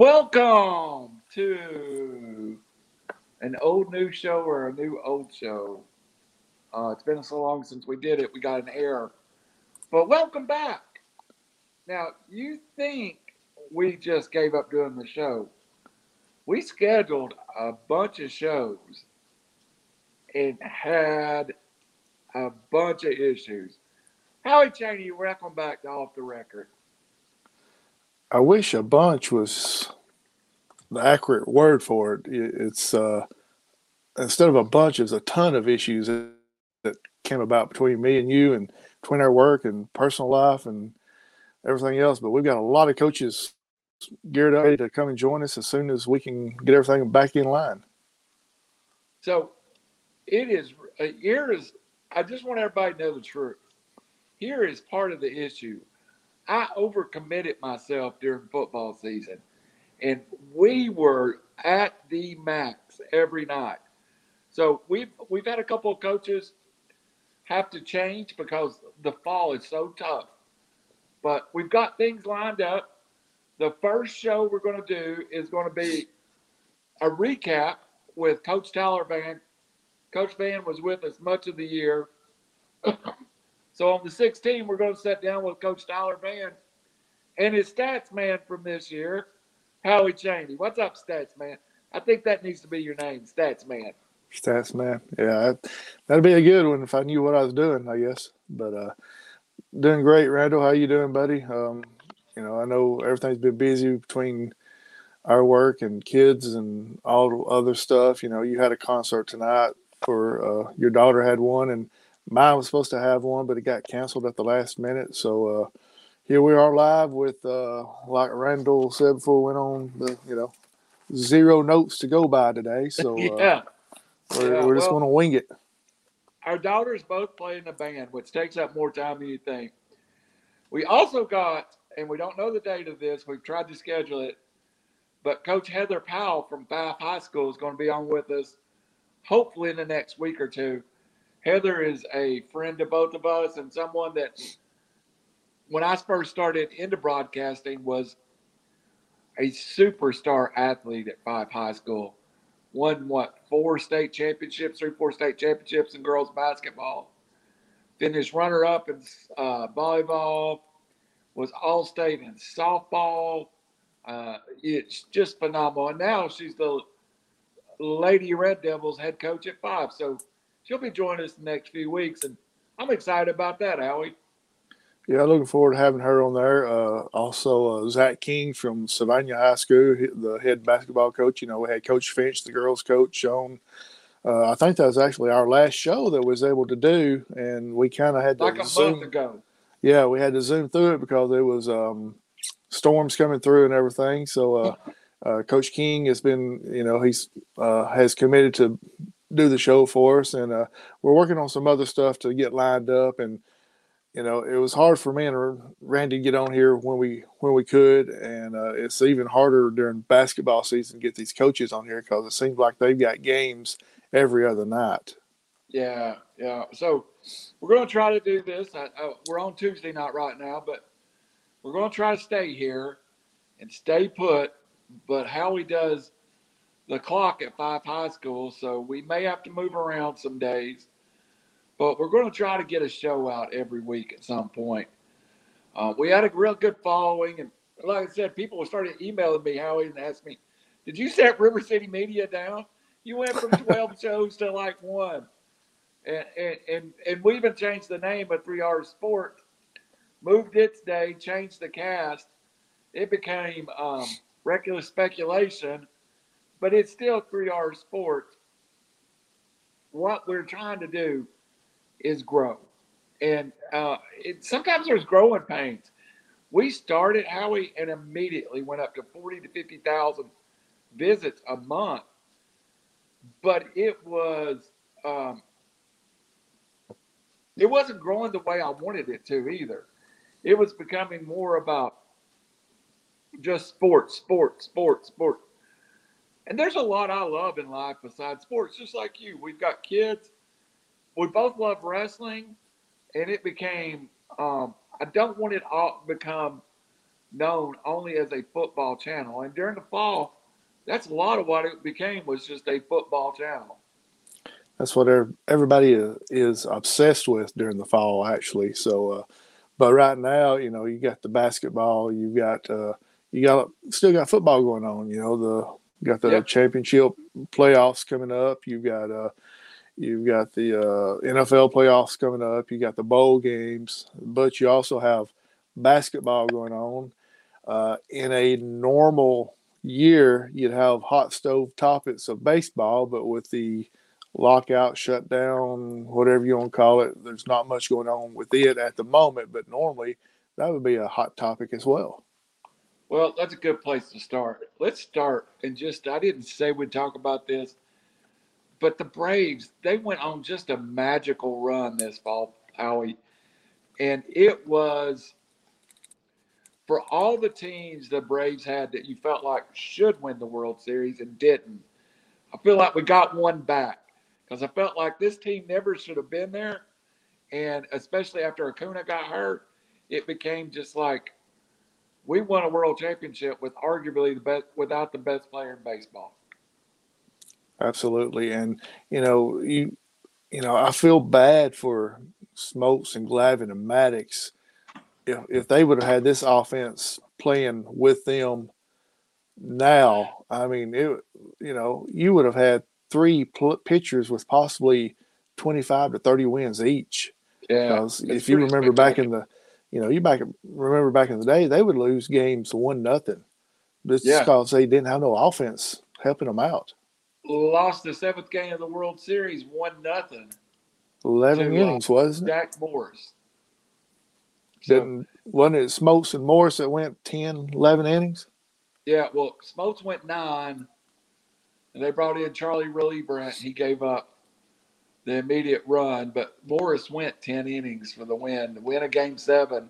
Welcome to an old new show or a new old show. Uh, it's been so long since we did it, we got an error. But welcome back. Now, you think we just gave up doing the show? We scheduled a bunch of shows and had a bunch of issues. Howie Cheney, welcome back to Off the Record. I wish a bunch was the accurate word for it. It's uh, instead of a bunch, there's a ton of issues that came about between me and you, and between our work and personal life and everything else. But we've got a lot of coaches geared up to come and join us as soon as we can get everything back in line. So it is uh, here is I just want everybody to know the truth. Here is part of the issue. I overcommitted myself during football season, and we were at the max every night. So we've we've had a couple of coaches have to change because the fall is so tough. But we've got things lined up. The first show we're going to do is going to be a recap with Coach Tyler Van. Coach Van was with us much of the year. So on the 16th, we're going to sit down with Coach Tyler Van and his stats man from this year, Howie Cheney. What's up, stats man? I think that needs to be your name, stats man. Stats man. Yeah, that'd be a good one if I knew what I was doing, I guess. But uh, doing great, Randall. How you doing, buddy? Um, you know, I know everything's been busy between our work and kids and all the other stuff. You know, you had a concert tonight for uh, your daughter had one, and Mine was supposed to have one, but it got canceled at the last minute. So uh, here we are live with, uh, like Randall said before, went on the you know zero notes to go by today. So uh, yeah, we're, yeah, we're just well, going to wing it. Our daughters both play in a band, which takes up more time than you think. We also got, and we don't know the date of this. We've tried to schedule it, but Coach Heather Powell from Fyffe High School is going to be on with us, hopefully in the next week or two Heather is a friend to both of us and someone that, when I first started into broadcasting, was a superstar athlete at Fyffe High School. Won what four state championships, three, four state championships in girls basketball. Finished runner up in uh, volleyball. Was all state in softball. Uh, it's just phenomenal. And now she's the Lady Red Devils head coach at Fyffe. So she'll be joining us the next few weeks, and I'm excited about that, Howie. Yeah, looking forward to having her on there. Uh, also, uh, Zach King from Sylvania High School, the head basketball coach. You know, we had Coach Finch, the girls' coach, on. Uh, I think that was actually our last show that was able to do, and we kind of had to like a zoom, month ago. Yeah, we had to zoom through it because there was um, storms coming through and everything. So, uh, uh, Coach King has been, you know, he's uh, has committed to do the show for us, and uh, we're working on some other stuff to get lined up. And you know, it was hard for me and Randy to get on here when we when we could, and uh, it's even harder during basketball season to get these coaches on here because it seems like they've got games every other night. Yeah, yeah. So we're going to try to do this. I, I, we're on Tuesday night right now, but we're going to try to stay here and stay put. But Howie does the clock at Fyffe High School, so we may have to move around some days. But we're going to try to get a show out every week at some point. Uh, we had a real good following, and like I said, people started emailing me, Howie, and asked me, "Did you set River City Media down? You went from 12 shows to like one." And, and and and we even changed the name of Three R Sport, moved its day, changed the cast. It became um, regular speculation but it's still three R sports. What we're trying to do is grow. And uh, it, sometimes there's growing pains. We started Howie and immediately went up to 40 to 50,000 visits a month. But it was, um, it wasn't growing the way I wanted it to either. It was becoming more about just sports, sports, sports, sports. And there's a lot I love in life besides sports, just like you. We've got kids. We both love wrestling, and it became. Um, I don't want it all become known only as a football channel. And during the fall, that's a lot of what it became was just a football channel. That's what everybody is obsessed with during the fall, actually. So, uh, but right now, you know, you got the basketball, you got uh, you got still got football going on. You know, the got the yep. championship playoffs coming up. You've got uh, you've got the uh, NFL playoffs coming up. You got the bowl games, but you also have basketball going on. Uh, in a normal year, you'd have hot stove topics of baseball, but with the lockout, shutdown, whatever you want to call it, there's not much going on with it at the moment. But normally, that would be a hot topic as well. Well, that's a good place to start. Let's start and just, I didn't say we'd talk about this, but the Braves, they went on just a magical run this fall, Howie. And it was for all the teams the Braves had that you felt like should win the World Series and didn't. I feel like we got one back because I felt like this team never should have been there. And especially after Acuna got hurt, it became just like we won a world championship with arguably the best without the best player in baseball. Absolutely, and you know you, you know I feel bad for Smoltz and Glavine and Maddux. If if they would have had this offense playing with them now, I mean it. You know you would have had three pl- pitchers with possibly twenty five to thirty wins each. Yeah, if you remember back in the you know, you back remember back in the day, they would lose games one nothing, just yeah. because they didn't have no offense helping them out. Lost the seventh game of the World Series, one nothing. Eleven to, uh, innings, uh, wasn't it? Jack Morris. So, Didn't wasn't it Smoltz and Morris that went 10, 11 innings? Yeah, well, Smoltz went nine, and they brought in Charlie Leibrandt. He gave up the immediate run, but Morris went 10 innings for the win, win a game seven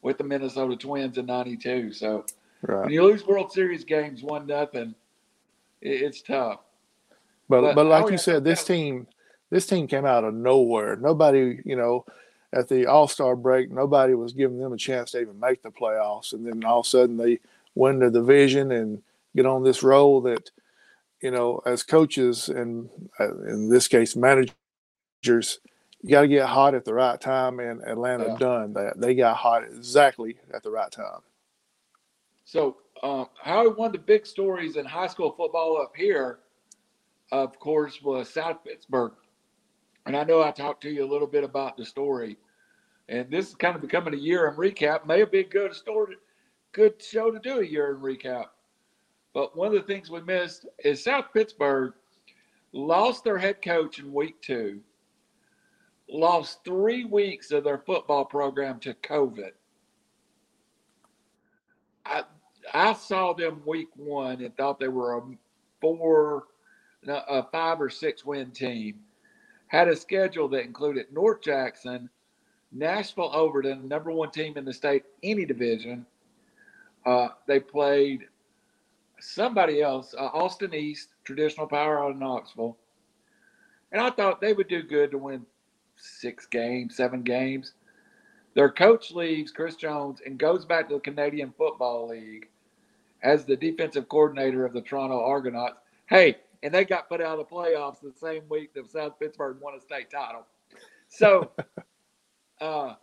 with the Minnesota Twins in 92. So right. when you lose World Series games one nothing, it's tough. But, but, but like you said, this team, this team came out of nowhere. Nobody, you know, at the All Star break, nobody was giving them a chance to even make the playoffs, and then all of a sudden they win the division and get on this roll that, you know, as coaches and uh, in this case managers, you got to get hot at the right time, and Atlanta yeah. done that. They got hot exactly at the right time. So, um, how one of the big stories in high school football up here, of course, was South Pittsburg. And I know I talked to you a little bit about the story. And this is kind of becoming a year in recap. May have been good story, good show to do a year in recap. But one of the things we missed is South Pittsburg lost their head coach in week two lost three weeks of their football program to COVID. I I saw them week one and thought they were a four, a five or six win team. Had a schedule that included North Jackson, Nashville Overton, number one team in the state, any division. Uh, they played somebody else, uh, Austin East, traditional power out of Knoxville. And I thought they would do good to win six games, seven games. Their coach leaves, Chris Jones, and goes back to the Canadian Football League as the defensive coordinator of the Toronto Argonauts. Hey, and they got put out of the playoffs the same week that South Pittsburg won a state title. So uh,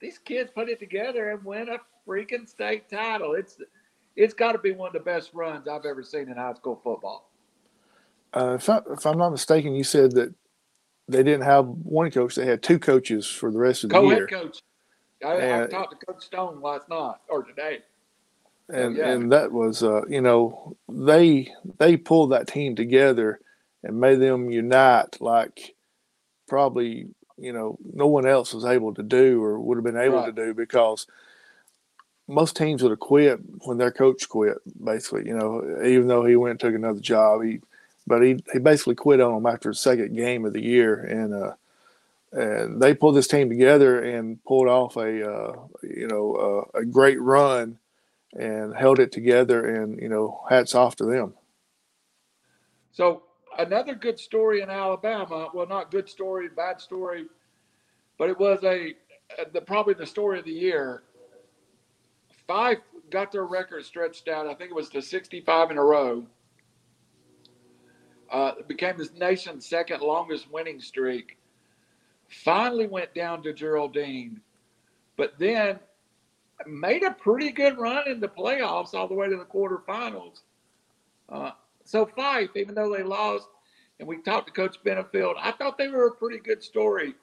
these kids put it together and win a freaking state title. It's it's got to be one of the best runs I've ever seen in high school football. Uh, if, I, if I'm not mistaken, you said that they didn't have one coach; they had two coaches for the rest of the Co-head year. coach. I, I, talked to Coach Stone last night or today. And yeah. and that was uh, you know they they pulled that team together and made them unite like probably you know no one else was able to do or would have been able right. to do because most teams would have quit when their coach quit basically you know even though he went and took another job he but he, he basically quit on them after the second game of the year, and uh, and they pulled this team together and pulled off a uh, you know uh, a great run and held it together, and you know hats off to them. So another good story in Alabama. Well, not good story, bad story, but it was a the probably the story of the year. Fyffe got their record stretched out. I think it was to 65 in a row. Uh, became the nation's second longest winning streak. Finally went down to Geraldine, but then made a pretty good run in the playoffs all the way to the quarterfinals. Uh, so Fyffe, even though they lost, and we talked to Coach Benefield, I thought they were a pretty good story.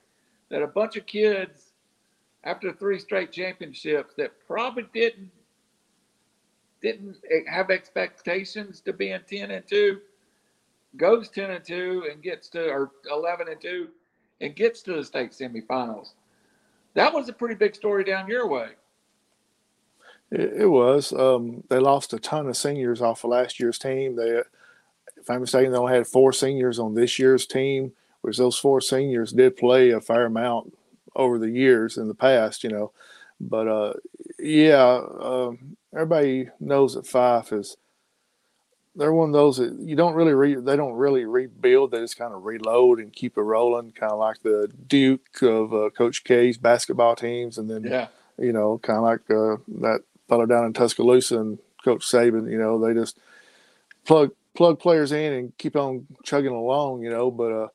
That a bunch of kids, after three straight championships, that probably didn't didn't have expectations to be in ten and two, goes ten and two and gets to or eleven and two, and gets to the state semifinals. That was a pretty big story down your way. It, it was. Um, they lost a ton of seniors off of last year's team. They, if I'm mistaken, they only had four seniors on this year's team, which those four seniors did play a fair amount over the years in the past, you know. But uh, yeah, um, everybody knows that Fyffe is. They're one of those that you don't really re, they don't really rebuild. They just kind of reload and keep it rolling, kind of like the Duke of uh, Coach K's basketball teams, and then Yeah. you know, kind of like uh, that fellow down in Tuscaloosa and Coach Saban. You know, they just plug plug players in and keep on chugging along. You know, but uh,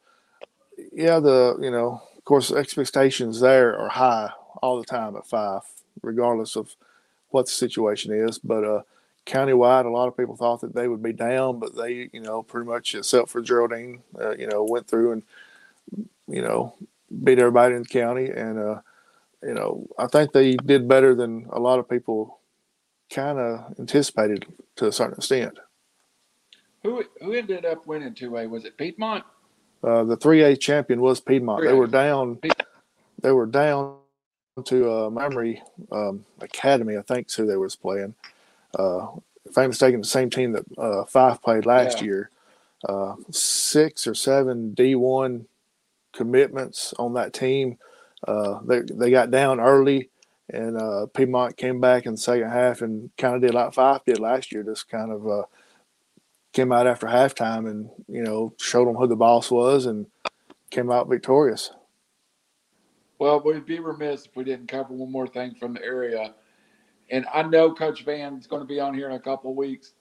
yeah, the you know, of course, expectations there are high all the time at Fyffe, regardless of what the situation is. But uh, countywide, a lot of people thought that they would be down, but they, you know, pretty much except for Geraldine, uh, you know, went through and you know beat everybody in the county and. uh you know, I think they did better than a lot of people kind of anticipated to a certain extent. Who who ended up winning two A? Was it Piedmont? Uh, the 3A champion was Piedmont. They 3A. were down. They were down to uh, Memory um, Academy, I think, is who they was playing. Uh, if I'm mistaken, the same team that uh, Fyffe played last Yeah. year. Uh, six or seven D1 commitments on that team. Uh, they they got down early, and uh, Piedmont came back in the second half and kind of did like Fyffe did last year. Just kind of uh, came out after halftime and you know showed them who the boss was and came out victorious. Well, we'd be remiss if we didn't cover one more thing from the area. And I know Coach Van is going to be on here in a couple weeks.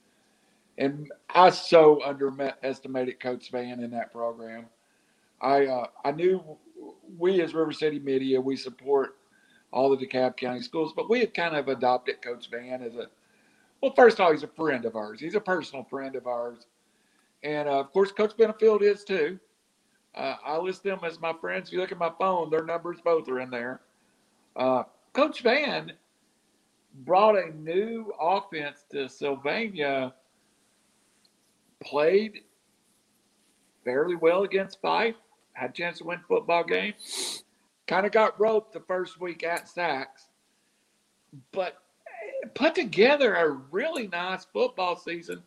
And I so underestimated Coach Van in that program. I uh, I knew we as River City Media we support all the DeKalb County schools, but we had kind of adopted Coach Van as a well. First of all, he's a friend of ours. He's a personal friend of ours, and uh, of course, Coach Benefield is too. Uh, I list them as my friends. If you look at my phone, their numbers both are in there. Uh, Coach Van brought a new offense to Sylvania, played fairly well against Fyffe, had a chance to win football game. Kind of got roped the first week at Saks, but eh, put together a really nice football season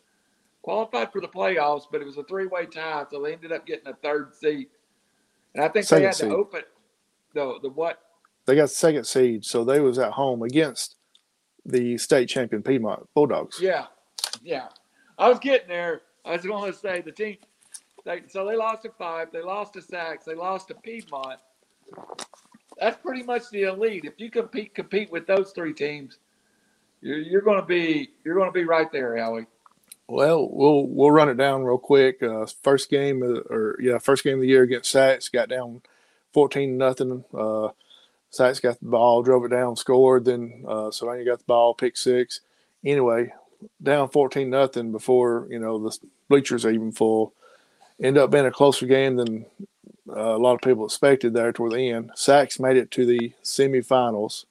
qualified for the playoffs, but it was a three-way tie, so they ended up getting a third seat. And I think Second they had seed. to open the the what? They got second seed, so they was at home against the state champion Piedmont Bulldogs. Yeah, yeah. I was getting there. I was going to say the team. They, so they lost to Fyffe. They lost to Saks. They lost to Piedmont. That's pretty much the elite. If you compete compete with those three teams, you're, you're going to be you're going to be right there, Howie. Well, we'll we'll run it down real quick. Uh, first game, uh, or yeah, first game of the year against Saks, got down fourteen nothing. Uh, Saks got the ball, drove it down, scored. Then uh, Sylvania got the ball, pick six. Anyway, down fourteen nothing before you know the bleachers are even full. End up being a closer game than uh, a lot of people expected there toward the end. Saks made it to the semifinals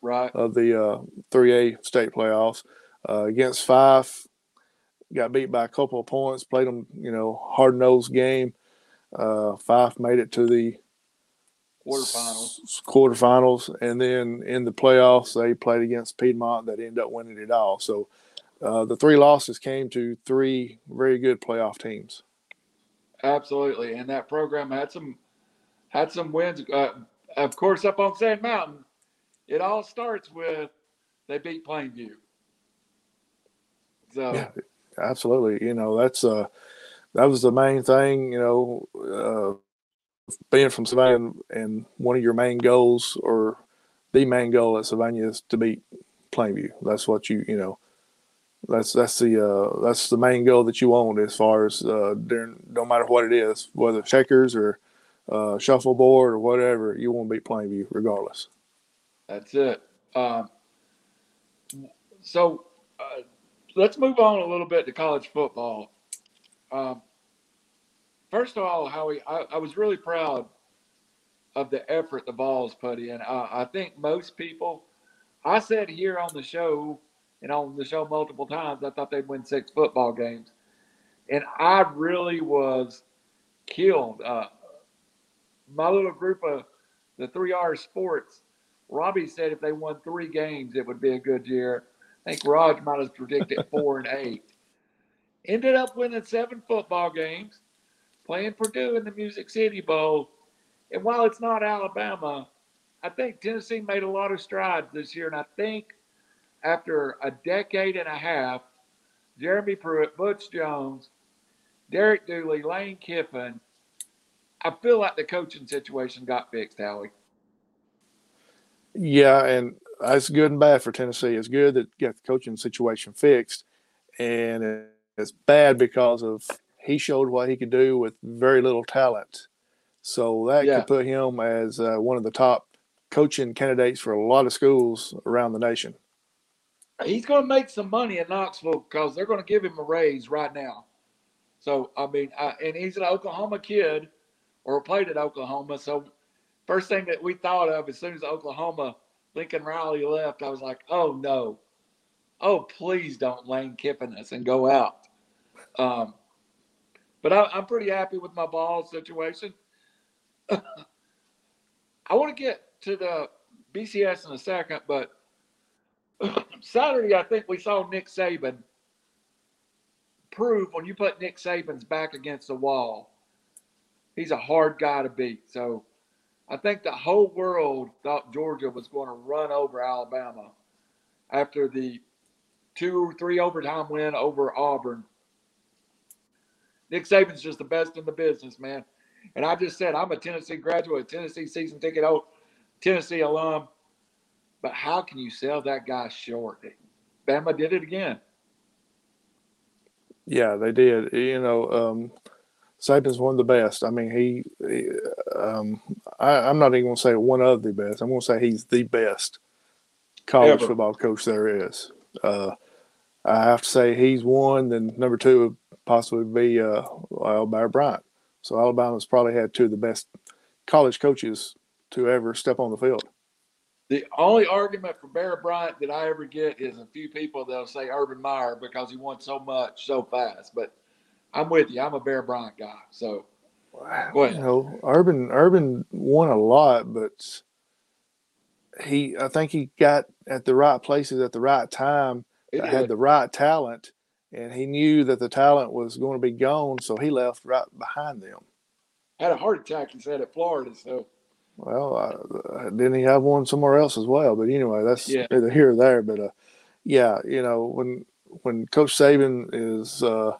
Right. of the uh, 3A state playoffs uh, against Fyffe. Got beat by a couple of points. Played them, you know, hard nosed game. Uh, Fyffe made it to the Quarterfinals. s- quarterfinals, and then in the playoffs they played against Piedmont that ended up winning it all. So uh, the three losses came to three very good playoff teams. Absolutely, and that program had some had some wins. Uh, of course, up on Sand Mountain, it all starts with they beat Plainview. So Yeah, absolutely. You know, that's uh that was the main thing, you know, uh being from Sylvania and one of your main goals or the main goal at Sylvania is to beat Plainview. That's what you you know. That's that's the uh, that's the main goal that you want as far as uh, during no matter what it is, whether checkers or uh, shuffleboard or whatever, you want to beat Plainview regardless. That's it. Um, so uh, let's move on a little bit to college football. Um, first of all, Howie, I, I, was really proud of the effort the Vols put in. I think most people, I said here on the show and on the show multiple times, I thought they'd win six football games. And I really was killed. Uh, my little group of the three R sports, Robbie said if they won three games, it would be a good year. I think Raj might have predicted four and eight. Ended up winning seven football games, playing Purdue in the Music City Bowl. And while it's not Alabama, I think Tennessee made a lot of strides this year. And I think after a decade and a half, Jeremy Pruitt, Butch Jones, Derek Dooley, Lane Kiffin, I feel like the coaching situation got fixed, Howie. Yeah, and that's good and bad for Tennessee. It's good that got the coaching situation fixed, and it's bad because of he showed what he could do with very little talent. So that yeah. could put him as uh, one of the top coaching candidates for a lot of schools around the nation. He's going to make some money in Knoxville because they're going to give him a raise right now. So I mean, I, and he's an Oklahoma kid, or played at Oklahoma. So first thing that we thought of as soon as Oklahoma Lincoln Riley left, I was like, oh no, oh please don't Lane Kiffin us and go out. Um, but I, am pretty happy with my ball situation. I want to get to the BCS in a second, but Saturday I think we saw Nick Saban prove when you put Nick Saban's back against the wall, he's a hard guy to beat. So I think the whole world thought Georgia was going to run over Alabama after the two or three overtime win over Auburn. Nick Saban's just the best in the business, man. And I just said I'm a Tennessee graduate, Tennessee season ticket out, Tennessee alum. But how can you sell that guy short? Bama did it again. Yeah, they did. You know, um, Saban's one of the best. I mean, he, he um, I, am not even going to say one of the best. I'm going to say he's the best college Ever. football coach there is. Uh, I have to say he's one. Then number two possibly be uh, Alabama Bryant. So Alabama's probably had two of the best college coaches to ever step on the field. The only argument for Bear Bryant that I ever get is a few people that'll say Urban Meyer because he won so much so fast. But I'm with you. I'm a Bear Bryant guy. So go ahead. You know, Urban Urban won a lot, but he I think he got at the right places at the right time. Had the right talent, and he knew that the talent was going to be gone, so he left right behind them. Had a heart attack, he said, at Florida. So, well, uh, didn't he have one somewhere else as well? But anyway, that's yeah. either here or there. But uh, yeah, you know, when when Coach Saban is uh,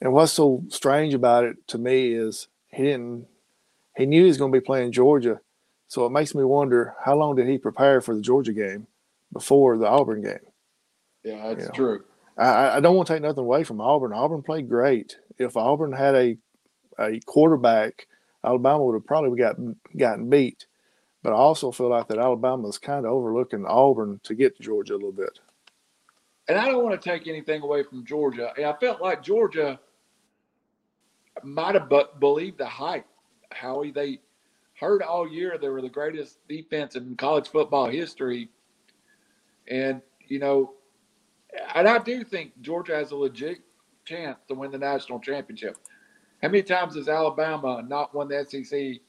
and what's so strange about it to me is he didn't he knew he was going to be playing Georgia. So it makes me wonder how long did he prepare for the Georgia game before the Auburn game? Yeah, that's you know, true. I, I don't want to take nothing away from Auburn. Auburn played great. If Auburn had a a quarterback, Alabama would have probably gotten gotten beat. But I also feel like that Alabama is kind of overlooking Auburn to get to Georgia a little bit. And I don't want to take anything away from Georgia. I felt like Georgia might have but believed the hype. Howie, they heard all year they were the greatest defense in college football history. And, you know, and I do think Georgia has a legit chance to win the national championship. How many times has Alabama not won the SEC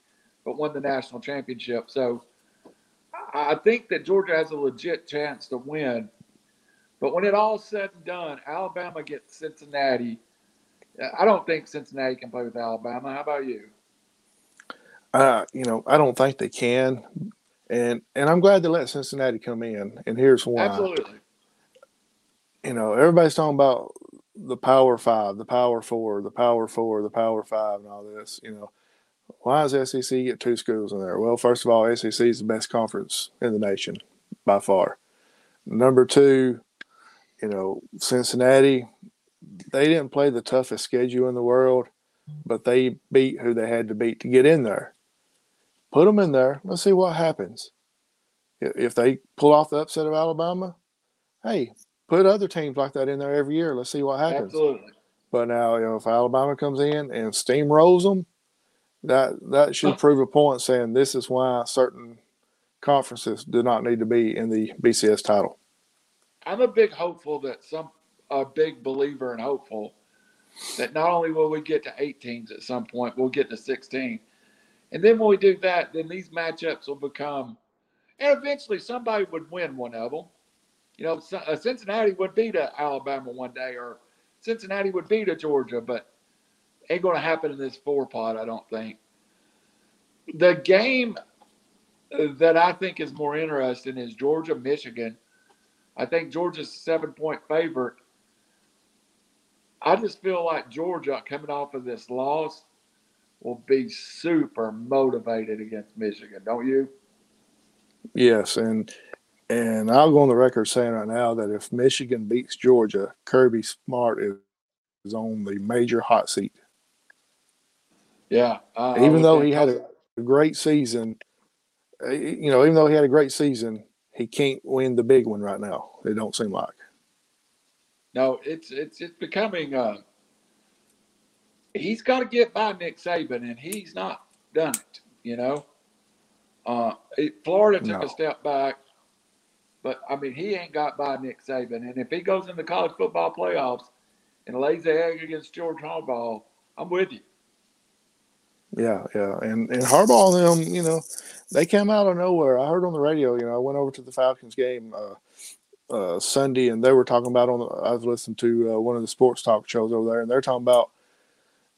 but won the national championship? So I think that Georgia has a legit chance to win. But when it all said and done, Alabama gets Cincinnati I don't think Cincinnati can play with Alabama. How about you? Uh, you know, I don't think they can, and and I'm glad they let Cincinnati come in. And here's why. Absolutely. You know, everybody's talking about the Power Five, the Power Four, the Power Four, the Power Five, and all this. You know, why does SEC get two schools in there? Well, first of all, SEC is the best conference in the nation by far. Number two, you know, Cincinnati, they didn't play the toughest schedule in the world, but they beat who they had to beat to get in there. Put them in there. Let's see what happens. If they pull off the upset of Alabama, hey, put other teams like that in there every year. Let's see what happens. Absolutely. But now, you know, if Alabama comes in and steamrolls them, that that should prove a point saying this is why certain conferences do not need to be in the BCS title. I'm a big hopeful that some a big believer and hopeful that not only will we get to eight teams at some point, we'll get to 16. And then when we do that, then these matchups will become, and eventually somebody would win one of them. You know, uh, Cincinnati would beat uh, Alabama one day, or Cincinnati would beat a Georgia, but ain't going to happen in this four pot, I don't think. The game uh, that I think is more interesting is Georgia Michigan. I think Georgia's seven point favorite. I just feel like Georgia coming off of this loss will be super motivated against Michigan, don't you? Yes, and and I'll go on the record saying right now that if Michigan beats Georgia, Kirby Smart is, on the major hot seat. Yeah, uh, even though he had a great season, uh, you know, even though he had a great season, he can't win the big one right now. It don't seem like. No, it's it's it's becoming. Uh, he's got to get by Nick Saban, and he's not done it. You know, uh, it, Florida took no. a step back, but I mean, he ain't got by Nick Saban, and if he goes in the college football playoffs and lays the egg against George Harbaugh, I'm with you. Yeah, yeah, and and Harbaugh them, you know, they came out of nowhere. I heard on the radio. You know, I went over to the Falcons game uh, uh, Sunday, and they were talking about on. The, I was listening to uh, one of the sports talk shows over there, and they're talking about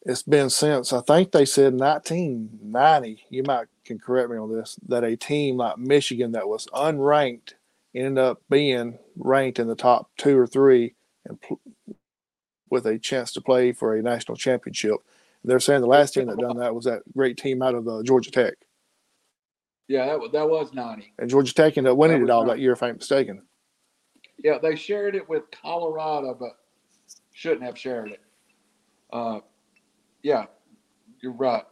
it's been since I think they said 1990. You might can correct me on this. That a team like Michigan that was unranked ended up being ranked in the top two or three, and pl- with a chance to play for a national championship. They're saying the last team that done that was that great team out of uh, Georgia Tech. Yeah, that, that was 90. And Georgia Tech ended up winning it all 90. that year, if I'm mistaken. Yeah, they shared it with Colorado, but shouldn't have shared it. Uh, yeah, you're right.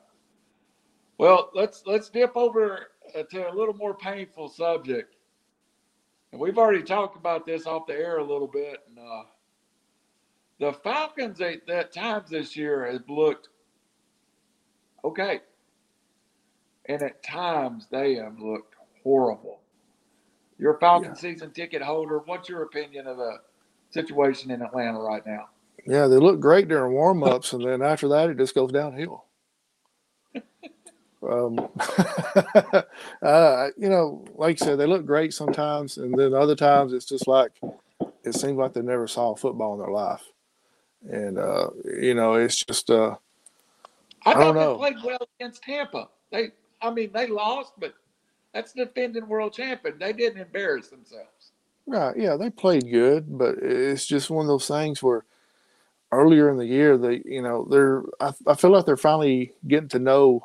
Well, let's let's dip over uh, to a little more painful subject. And we've already talked about this off the air a little bit. And, uh, the Falcons at, at times this year have looked okay. And at times they have looked horrible. Your Falcon yeah. season ticket holder, what's your opinion of the situation in Atlanta right now? Yeah, they look great during warm ups, and then after that, it just goes downhill. Um, uh, you know, like you said, they look great sometimes, and then other times it's just like it seems like they never saw football in their life, and uh, you know, it's just uh, I, I thought they played well against Tampa. They, I mean, they lost, but that's defending world champion. They didn't embarrass themselves. Right. Yeah, they played good, but it's just one of those things where earlier in the year, they, you know, they're, I, I feel like they're finally getting to know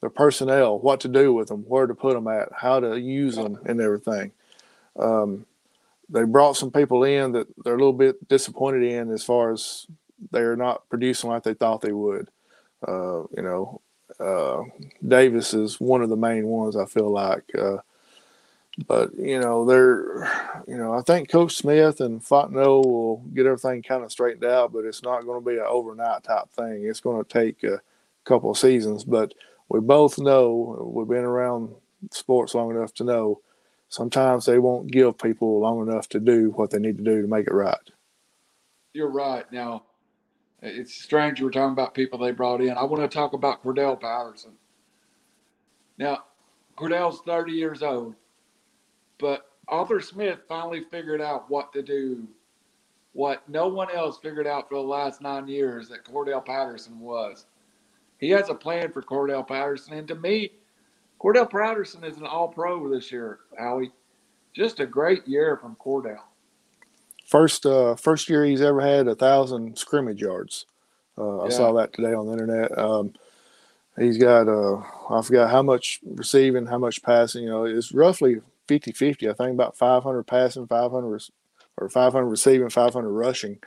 their personnel, what to do with them, where to put them at, how to use them, and everything. Um, they brought some people in that they're a little bit disappointed in as far as they're not producing like they thought they would. Uh, you know, uh, Davis is one of the main ones. I feel like, uh, but you know, they're, you know, I think Coach Smith and Fontenot will get everything kind of straightened out, but it's not going to be an overnight type thing. It's going to take a couple of seasons. But we both know we've been around sports long enough to know sometimes they won't give people long enough to do what they need to do to make it right. You're right. Now, it's strange we're talking about people they brought in. I want to talk about Cordell Patterson. Now, Cordell's 30 years old, but Arthur Smith finally figured out what to do, what no one else figured out for the last nine years that Cordell Patterson was. He has a plan for Cordell Patterson, and to me, Cordell Patterson is an All Pro this year, Howie. Just a great year from Cordell. First, uh, first year he's ever had a thousand scrimmage yards. Uh, I saw that today on the internet. Um, he's got, uh, I forgot how much receiving, how much passing. You know, it's roughly 50 50. I think about 500 passing, 500 or 500 receiving, 500 rushing.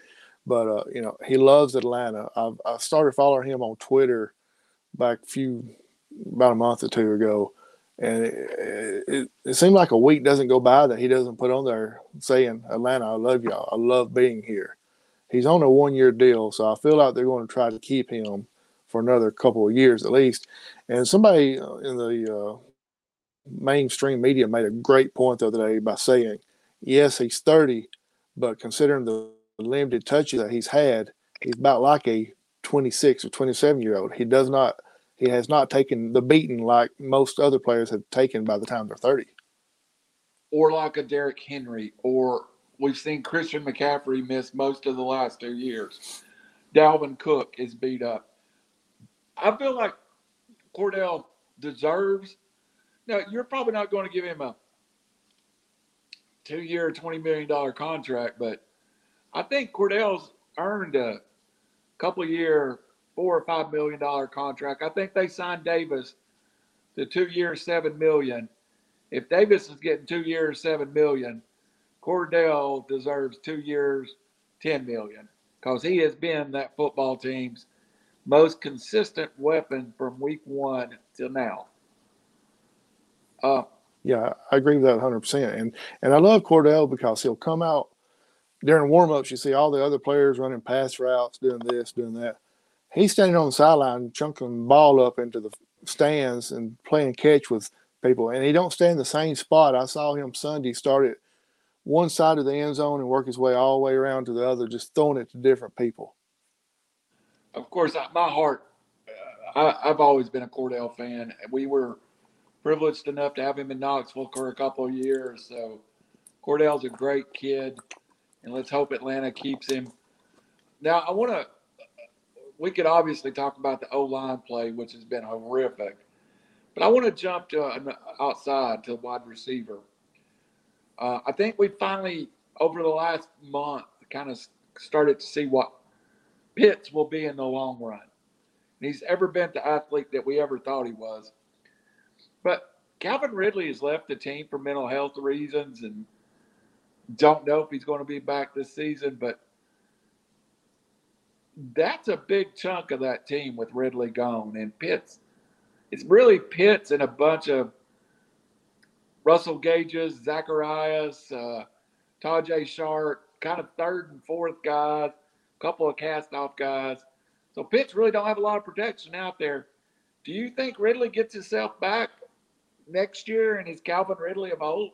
But, uh, you know, he loves Atlanta. I've, I started following him on Twitter back a few, about a month or two ago. And it, it, it seemed like a week doesn't go by that he doesn't put on there saying, Atlanta, I love y'all. I love being here. He's on a one year deal. So I feel like they're going to try to keep him for another couple of years at least. And somebody uh, in the uh, mainstream media made a great point the other day by saying, yes, he's 30, but considering the limited touches that he's had, he's about like a 26 or 27 year old. He does not, he has not taken the beating like most other players have taken by the time they're 30. Or like a Derrick Henry, or we've seen Christian McCaffrey miss most of the last two years. Dalvin Cook is beat up. I feel like Cordell deserves. Now, you're probably not going to give him a two year, $20 million contract, but I think Cordell's earned a couple year, four or five million dollar contract. I think they signed Davis to two years, seven million. If Davis is getting two years, seven million, Cordell deserves two years, ten million, because he has been that football team's most consistent weapon from week one till now. Uh, yeah, I agree with that 100%. And and I love Cordell because he'll come out during warmups. You see all the other players running pass routes, doing this, doing that. He's standing on the sideline, chunking ball up into the stands and playing catch with people. And he don't stay in the same spot. I saw him Sunday start at one side of the end zone and work his way all the way around to the other, just throwing it to different people of course, my heart, uh, I, have always been a Cordell fan. We were privileged enough to have him in Knoxville for a couple of years. So Cordell's a great kid, and let's hope Atlanta keeps him. Now, I want to. We could obviously talk about the O line play, which has been horrific, but I want to jump to outside to wide receiver. Uh, I think we finally, over the last month, kind of started to see what Pitts will be in the long run. And he's ever been the athlete that we ever thought he was. But Calvin Ridley has left the team for mental health reasons and don't know if he's going to be back this season, but that's a big chunk of that team with Ridley gone. And Pitts, it's really Pitts and a bunch of Russell Gages, Zaccheaus, uh, Tajae Sharpe, kind of third and fourth guys a couple of cast off guys. So Pitts really don't have a lot of protection out there. Do you think Ridley gets himself back next year and is Calvin Ridley of old?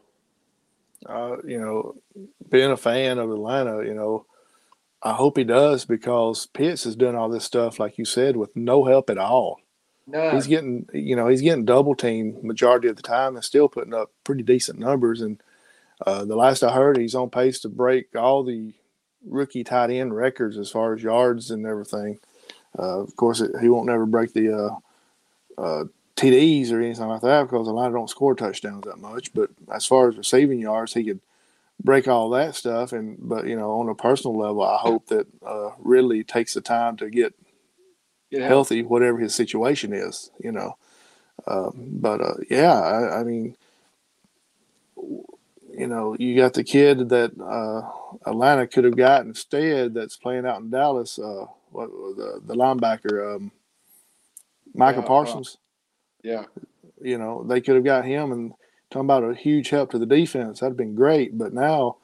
Uh, you know, being a fan of Atlanta, you know, I hope he does because Pitts is doing all this stuff, like you said, with no help at all. No. He's getting, you know, he's getting double teamed majority of the time and still putting up pretty decent numbers. And uh, the last I heard, he's on pace to break all the rookie tight end records as far as yards and everything. Uh, of course, it, he won't never break the uh, uh, TDs or anything like that because Atlanta don't score touchdowns that much. But as far as receiving yards, he could break all that stuff. And but you know, on a personal level, I hope that uh, Ridley takes the time to get healthy, whatever his situation is. You know, um, but uh, yeah, I, I mean you know, you got the kid that uh, Atlanta could have got instead that's playing out in Dallas. Uh, what the the linebacker, um, Michael yeah, Parsons. Uh, yeah, you know they could have got him and talking about a huge help to the defense. That'd been great. But now,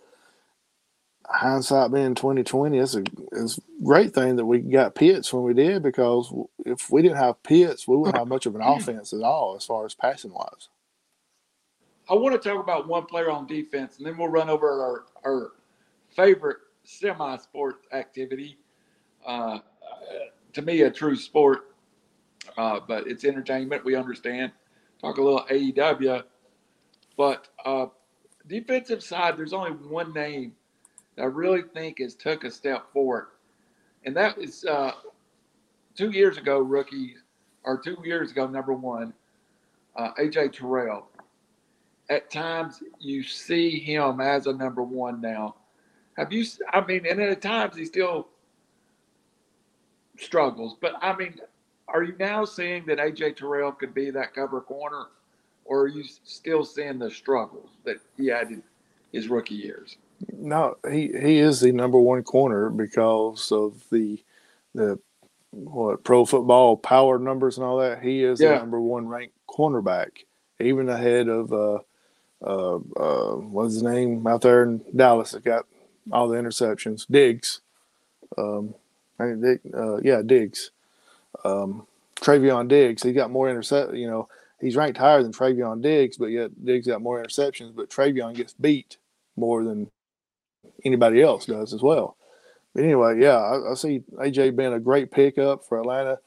hindsight being twenty twenty, it's a it's a great thing that we got Pitts when we did because if we didn't have Pitts, we wouldn't have much of an offense at all as far as passing wise. I want to talk about one player on defense, and then we'll run over our, our favorite semi sport activity. Uh, to me, a true sport, uh, but it's entertainment. We understand. Talk a little AEW. But uh, defensive side, there's only one name that I really think has took a step forward, and that is uh, two years ago, rookie, or two years ago, number one, uh, AJ Terrell at times you see him as a number one now. Have you? I mean, and at times he still struggles. But I mean, are you now seeing that AJ Terrell could be that cover corner or are you still seeing the struggles that he had in his rookie years? No, he he is the number one corner because of the the what pro football power numbers and all that. He is Yeah. the number one ranked cornerback, even ahead of uh uh uh what's his name out there in Dallas that got all the interceptions. Diggs. Um I think uh, yeah, Diggs. Um Trevon Diggs. He got more intercept you know, he's ranked higher than Trevon Diggs, but yet Diggs got more interceptions, but Trevon gets beat more than anybody else does as well. But anyway, yeah, I, I see AJ being a great pickup for Atlanta.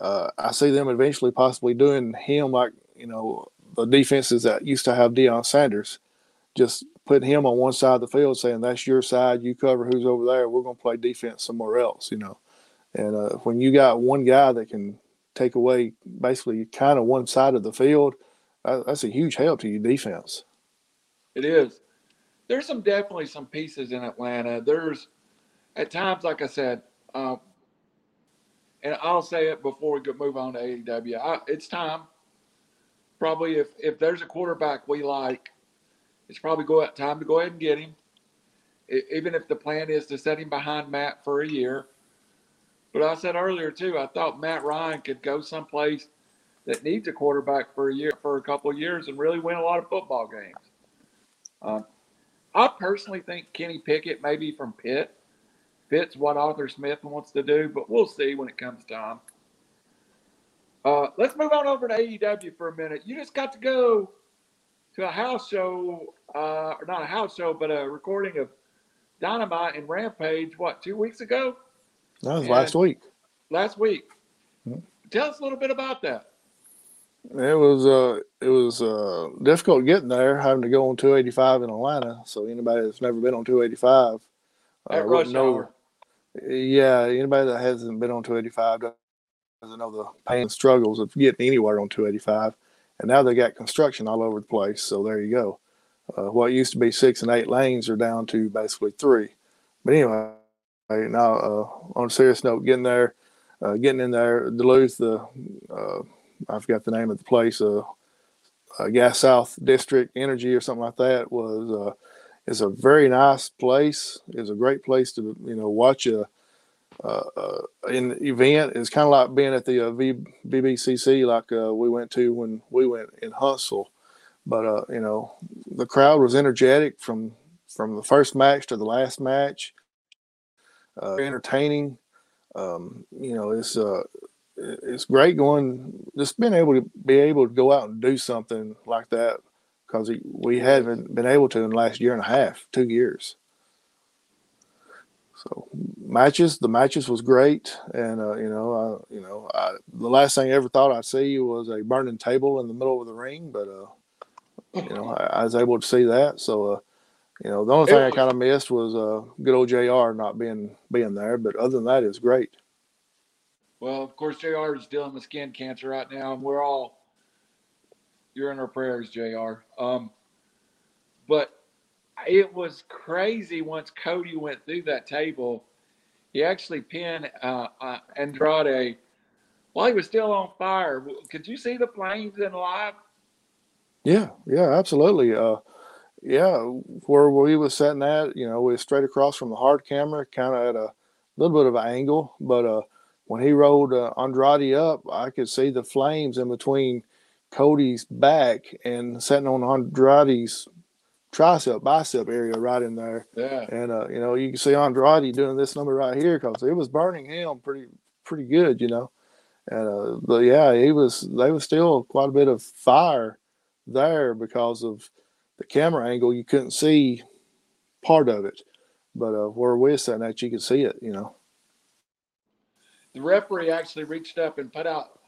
Uh, I see them eventually possibly doing him like you know the defenses that used to have Deion Sanders, just putting him on one side of the field, saying that's your side, you cover who's over there. We're going to play defense somewhere else, you know. And uh, when you got one guy that can take away basically kind of one side of the field, uh, that's a huge help to your defense. It is. There's some definitely some pieces in Atlanta. There's at times, like I said, uh, and I'll say it before we move on to AEW. I, it's time. Probably if if there's a quarterback we like, it's probably go time to go ahead and get him. E- even if the plan is to set him behind Matt for a year. But I said earlier too, I thought Matt Ryan could go someplace that needs a quarterback for a year for a couple of years and really win a lot of football games. Um, I personally think Kenny Pickett maybe from Pitt fits what Arthur Smith wants to do, but we'll see when it comes time. Uh, let's move on over to AEW for a minute. You just got to go to a house show, uh, or not a house show, but a recording of Dynamite and Rampage. What two weeks ago? That was And- last week. Last week. Mhm. Tell us a little bit about that. It was uh it was uh difficult getting there, having to go on 285 in Atlanta. So anybody that's never been on 285 uh, know. Yeah, anybody that hasn't been on 285 doesn't know the pain and struggles of getting anywhere on 285. And now they got construction all over the place. So there you go. Uh, what used to be six and eight lanes are down to basically three. But anyway, now uh, on a serious note, getting there, uh, getting in there, Duluth, the uh, I forgot the name of the place, uh, uh, Gas South District Energy or something like that was uh, is a very nice place. Is a great place to you know watch a an event. It's kind of like being at the uh, v, BBCC like we went to when we went in Huntsville. But you know the crowd was energetic from from the first match to the last match. Uh, entertaining. Um, you know it's uh, it's great going just being able to be able to go out and do something like that because we haven't been able to in the last year and a half two years so matches the matches was great and uh, you know I, you know I, the last thing i ever thought i'd see was a burning table in the middle of the ring but uh, you know I, I was able to see that so uh, you know the only thing i kind of missed was uh, good old jr not being being there but other than that it's great Well, of course, JR is dealing with skin cancer right now, and we're all you're in our prayers, JR. Um, but it was crazy once Cody went through that table. He actually pinned uh, uh, Andrade while he was still on fire. Could you see the flames in live? Yeah, yeah, absolutely. Uh, yeah, where we was sitting at, you know, we was straight across from the hard camera, kind of at a little bit of an angle. But uh, when he rolled uh, Andrade up, I could see the flames in between Cody's back and sitting on Andrade's tricep, bicep area right in there. Yeah. And uh, you know, you can see Andrade doing this number right here because it was burning him pretty pretty good, you know. And uh, but yeah, he was. They was still quite a bit of fire there because of the camera angle. You couldn't see part of it, but uh, where we're sitting at, you could see it. You know. The referee actually reached up and put out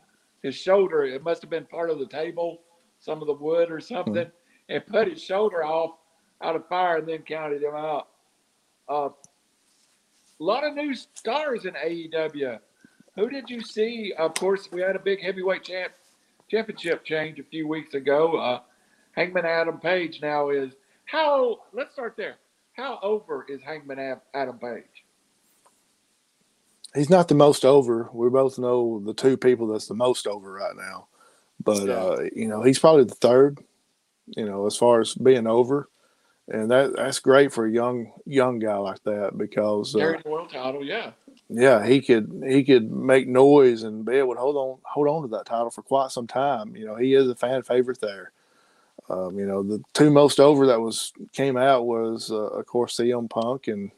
his shoulder. It must have been part of the table, some of the wood or something, and put his shoulder off out of fire and then counted him out. Uh, a lot of new stars in AEW. Who did you see? Of course, we had a big heavyweight champ championship change a few weeks ago. Uh, Hangman Adam Page now is how? Let's start there. How over is Hangman Adam Page? He's not the most over. We both know the two people that's the most over right now. but Yeah. uh, you know he's probably the third. You know, as far as being over, and that that's great for a young young guy like that because uh, the world title, yeah. yeah, he could he could make noise and be able to hold on hold on to that title for quite some time. You know, he is a fan favorite there. Um, you know, the two most over that was came out was uh, of course CM Punk and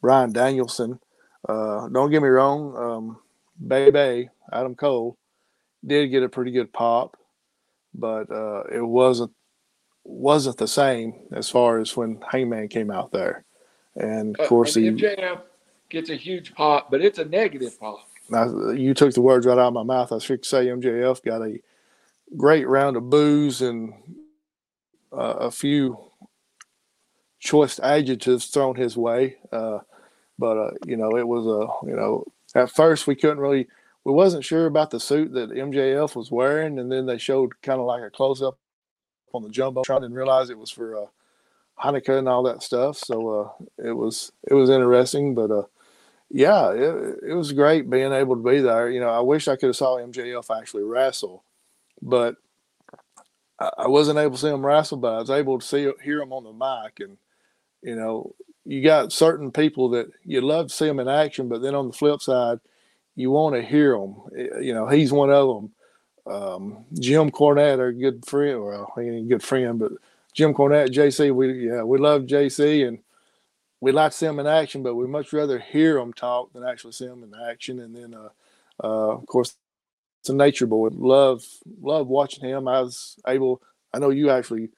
Bryan Danielson. Uh, don't get me wrong, um, Baby Adam Cole did get a pretty good pop, but uh, it wasn't wasn't the same as far as when Hangman came out there. And of Uh, course, and he, MJF gets a huge pop, but it's a negative pop. Now, you took the words right out of my mouth. I should say MJF got a great round of booze and uh, a few choice adjectives thrown his way. Uh, but uh, you know, it was a you know at first we couldn't really we wasn't sure about the suit that MJF was wearing, and then they showed kind of like a close up on the jumbo jumbotron and realized it was for uh, Hanukkah and all that stuff. So uh, it was it was interesting, but uh, yeah, it, it was great being able to be there. You know, I wish I could have saw MJF actually wrestle, but I, wasn't able to see him wrestle. But I was able to see hear him on the mic, and you know, you got certain people that you love to see them in action, but then on the flip side, you want to hear them. You know, he's one of them. Um, Jim Cornette, our good friend, well, he ain't a good friend, but Jim Cornette, JC, we yeah, we love JC, and we like to see him in action, but we much rather hear him talk than actually see him in action. And then, uh, uh, of course, a nature boy. Love, love watching him. I was able. I know you actually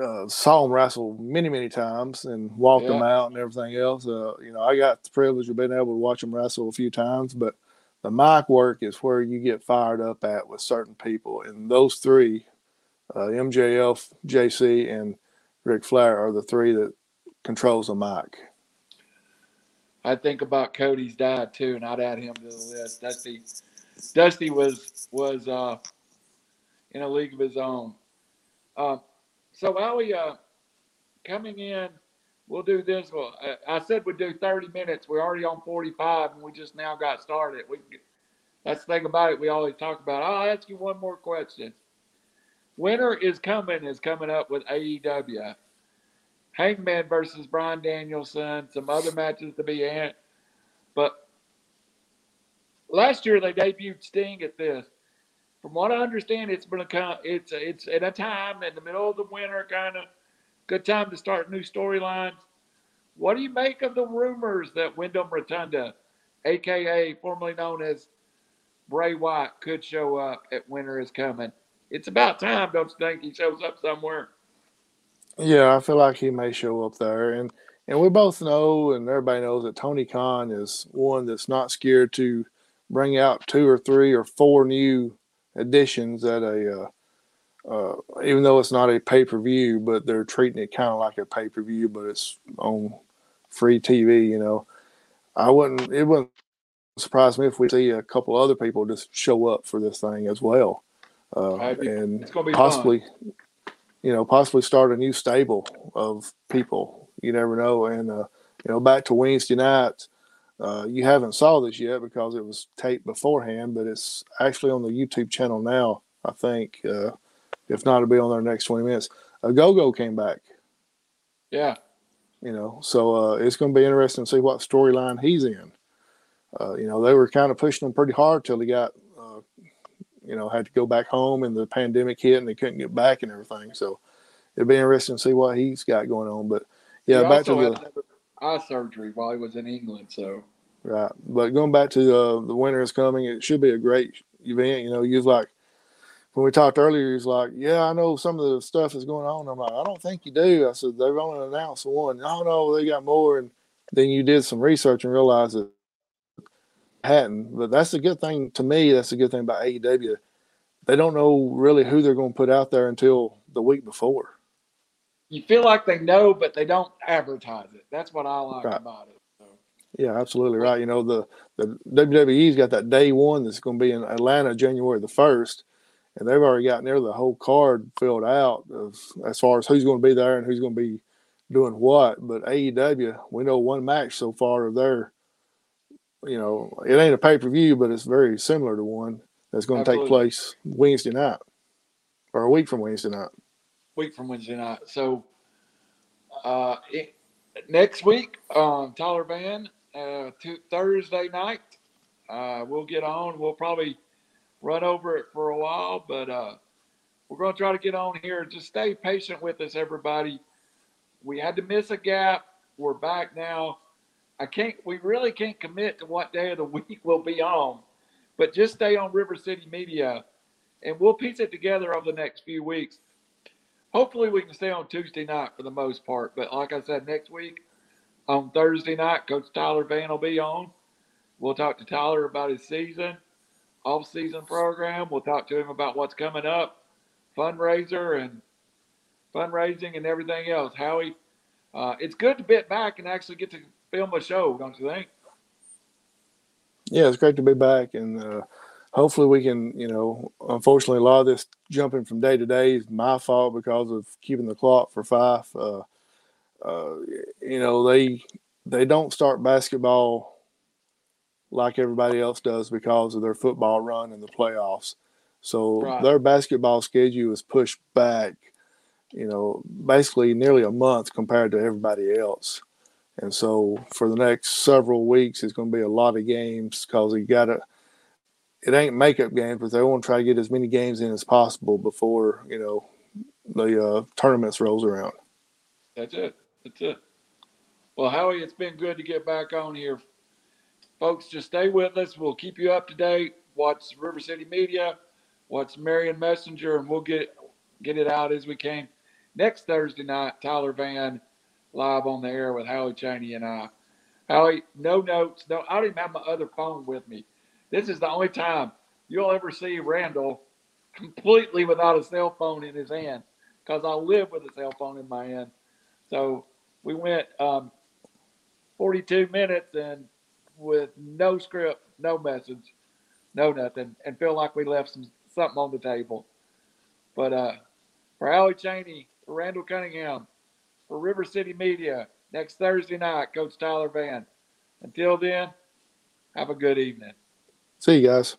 uh, saw him wrestle many, many times and walked him out and everything else. Uh, you know, I got the privilege of being able to watch him wrestle a few times, but the mic work is where you get fired up at with certain people, and those three, uh, MJF, JC, and Ric Flair, are the three that controls the mic. I think about Cody's dad too, and I'd add him to the list. Dusty, Dusty was was uh, in a league of his own. Uh, so Ali, uh, coming in, we'll do this. Well, I, I said we'd do 30 minutes. We're already on 45, and we just now got started. We that's the thing about it. We always talk about. I'll ask you one more question. Winter is coming. Is coming up with AEW. Hangman versus Bryan Danielson, some other matches to be in. But last year they debuted Sting at this. From what I understand, it's been a. It's it's at a time in the middle of the winter, kind of good time to start new storylines. What do you make of the rumors that Windham Rotunda, aka formerly known as Bray Wyatt, could show up at Winter is Coming? It's about time, don't you think? He shows up somewhere. Yeah, I feel like he may show up there, and and we both know, and everybody knows that Tony Khan is one that's not scared to bring out two or three or four new additions at a, uh, uh, even though it's not a pay per view, but they're treating it kind of like a pay per view, but it's on free TV. You know, I wouldn't. It wouldn't surprise me if we see a couple other people just show up for this thing as well, uh, and It's gonna be possibly you know possibly start a new stable of people you never know and uh, you know back to wednesday night uh, you haven't saw this yet because it was taped beforehand but it's actually on the youtube channel now i think uh, if not it'll be on there next 20 minutes a go-go came back. Yeah. you know so uh, it's going to be interesting to see what storyline he's in uh, you know they were kind of pushing him pretty hard till he got uh, you know had to go back home and the pandemic hit and they couldn't get back and everything so it'd be interesting to see what he's got going on but yeah He back to the eye surgery while he was in England. So right but going back to uh, the winter is coming it should be a great event you know you was like when we talked earlier, he was like, "Yeah, I know some of the stuff is going on." I'm like, "I don't think you do." I said, "They've only announced one." Oh no, they got more. And then you did some research and realized that it hadn't. But that's a good thing to me. That's a good thing about AEW. They don't know really who they're going to put out there until the week before. you feel like they know, but they don't advertise it. That's what I like Right. about it. Yeah, absolutely right. You know the the WWE's got that day one that's going to be in Atlanta January the first, and they've already got near the whole card filled out of as far as who's going to be there and who's going to be doing what. But AEW, we know one match so far of their, you know, it ain't a pay per view, but it's very similar to one. that's going to take place Wednesday night or a week from Wednesday night. week from Wednesday night. So uh, it, next week, um, Tyler Van, uh, to Thursday night, uh, we'll get on. We'll probably run over it for a while, but uh, we're going to try to get on here. Just stay patient with us, everybody. We had to miss a gap. We're back now. I can't. We really can't commit to what day of the week we'll be on, but just stay on River City Media, and we'll piece it together over the next few weeks hopefully we can stay on Tuesday night for the most part. But like I said, next week on Thursday night, Coach Tyler Van will be on. We'll talk to Tyler about his season, off season program. We'll talk to him about what's coming up, fundraiser and fundraising and everything else. Howie, uh, it's good to bit back and actually get to film a show, don't you think? Yeah, it's great to be back, and uh, hopefully we can. You know, unfortunately, a lot of this jumping from day to day is my fault because of keeping the clock for Fyffe. Uh, uh, you know, they they don't start basketball like everybody else does because of their football run in the playoffs. So Right. their basketball schedule is pushed back. You know, basically nearly a month compared to everybody else. And so for the next several weeks, it's going to be a lot of games because you got to. It ain't makeup games, but they want to try to get as many games in as possible before you know the uh, tournaments rolls around. That's it. Well, Howie, it's been good to get back on here. Folks, just stay with us. We'll keep you up to date. Watch River City Media, watch Marion Messenger, and we'll get get it out as we can. Next Thursday night, Tyler Van live on the air with Howie Cheney and I. Howie, no notes. No, I don't even have my other phone with me. This is the only time you'll ever see Randall completely without a cell phone in his hand because I live with a cell phone in my hand. So we went um, 42 minutes and with no script, no message, no nothing, and feel like we left some something on the table. But uh, for Howie Cheney, for Randall Cunningham, for River City Media, next Thursday night, Coach Tyler Van. Until then, have a good evening. See you guys.